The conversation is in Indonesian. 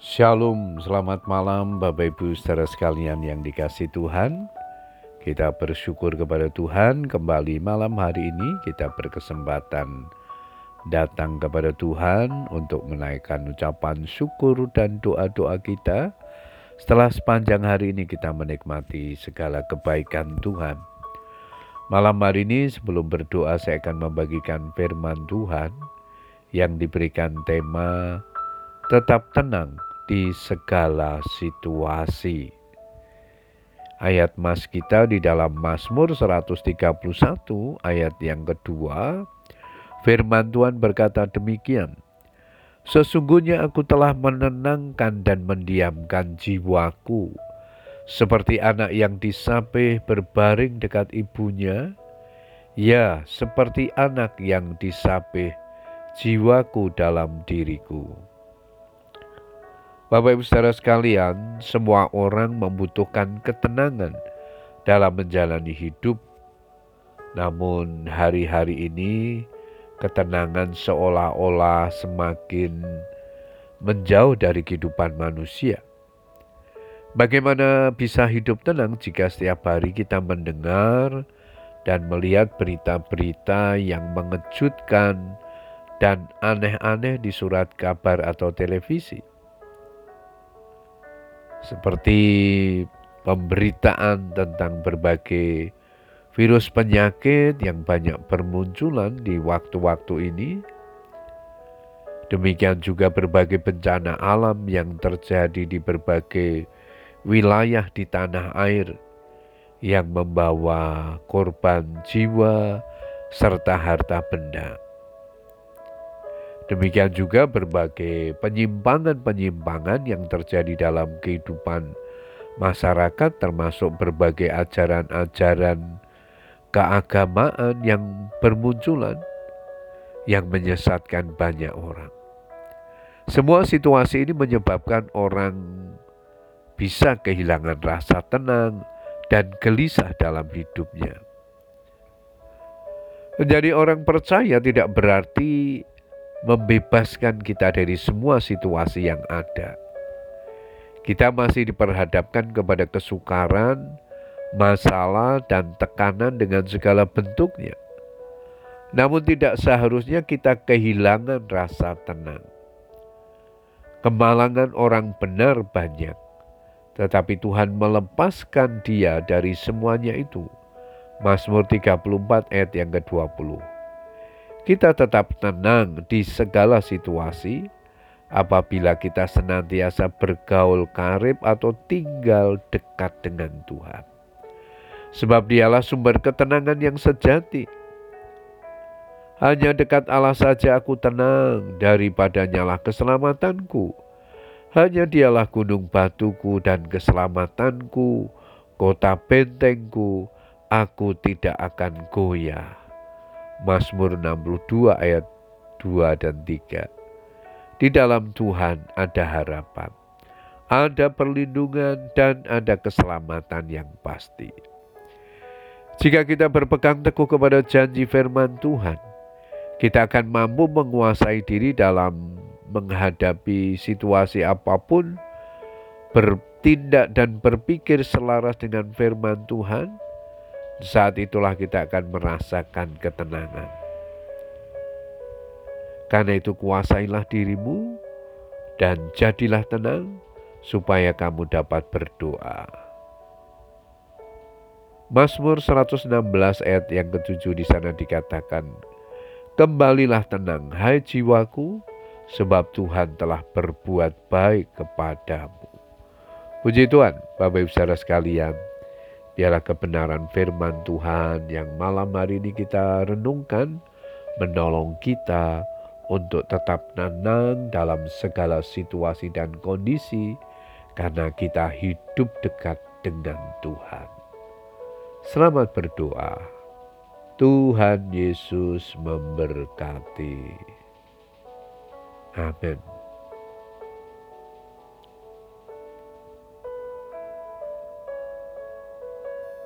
Shalom, selamat malam Bapak Ibu saudara sekalian yang dikasih Tuhan. Kita bersyukur kepada Tuhan kembali malam hari ini kita berkesempatan datang kepada Tuhan untuk menaikkan ucapan syukur dan doa-doa kita. Setelah sepanjang hari ini kita menikmati segala kebaikan Tuhan. Malam hari ini sebelum berdoa saya akan membagikan firman Tuhan yang diberikan tema tetap tenang di segala situasi. Ayat mas kita di dalam Mazmur 131 ayat yang kedua, firman Tuhan berkata demikian, Sesungguhnya aku telah menenangkan dan mendiamkan jiwaku, seperti anak yang disapih berbaring dekat ibunya, ya seperti anak yang disapih jiwaku dalam diriku. Bapak Ibu saudara sekalian, semua orang membutuhkan ketenangan dalam menjalani hidup. Namun hari-hari ini ketenangan seolah-olah semakin menjauh dari kehidupan manusia. Bagaimana bisa hidup tenang jika setiap hari kita mendengar dan melihat berita-berita yang mengejutkan dan aneh-aneh di surat kabar atau televisi? Seperti pemberitaan tentang berbagai virus penyakit yang banyak bermunculan di waktu-waktu ini. Demikian juga berbagai bencana alam yang terjadi di berbagai wilayah di tanah air yang membawa korban jiwa serta harta benda. Demikian juga berbagai penyimpangan-penyimpangan yang terjadi dalam kehidupan masyarakat termasuk berbagai ajaran-ajaran keagamaan yang bermunculan yang menyesatkan banyak orang. Semua situasi ini menyebabkan orang bisa kehilangan rasa tenang dan gelisah dalam hidupnya. Menjadi orang percaya tidak berarti membebaskan kita dari semua situasi yang ada. Kita masih diperhadapkan kepada kesukaran, masalah, dan tekanan dengan segala bentuknya. Namun, tidak seharusnya kita kehilangan rasa tenang. Kemalangan orang benar banyak, tetapi Tuhan melepaskan dia dari semuanya itu. Mazmur 34 ayat yang ke-20 kita tetap tenang di segala situasi apabila kita senantiasa bergaul karib atau tinggal dekat dengan Tuhan. Sebab dialah sumber ketenangan yang sejati. Hanya dekat Allah saja aku tenang, daripada nyala keselamatanku. Hanya dialah gunung batuku dan keselamatanku, kota bentengku, aku tidak akan goyah. Mazmur 62 ayat 2 dan 3. Di dalam Tuhan ada harapan, ada perlindungan dan ada keselamatan yang pasti. Jika kita berpegang teguh kepada janji firman Tuhan, kita akan mampu menguasai diri dalam menghadapi situasi apa pun, bertindak dan berpikir selaras dengan firman Tuhan, saat itulah kita akan merasakan ketenangan. Karena itu kuasailah dirimu dan jadilah tenang supaya kamu dapat berdoa. Mazmur 116 ayat yang ketujuh di sana dikatakan, Kembalilah tenang, hai jiwaku, sebab Tuhan telah berbuat baik kepadamu. Puji Tuhan, Bapak Ibu Saudara sekalian, Biarlah kebenaran firman Tuhan yang malam hari ini kita renungkan menolong kita untuk tetap tenang dalam segala situasi dan kondisi karena kita hidup dekat dengan Tuhan. Selamat berdoa. Tuhan Yesus memberkati. Amin.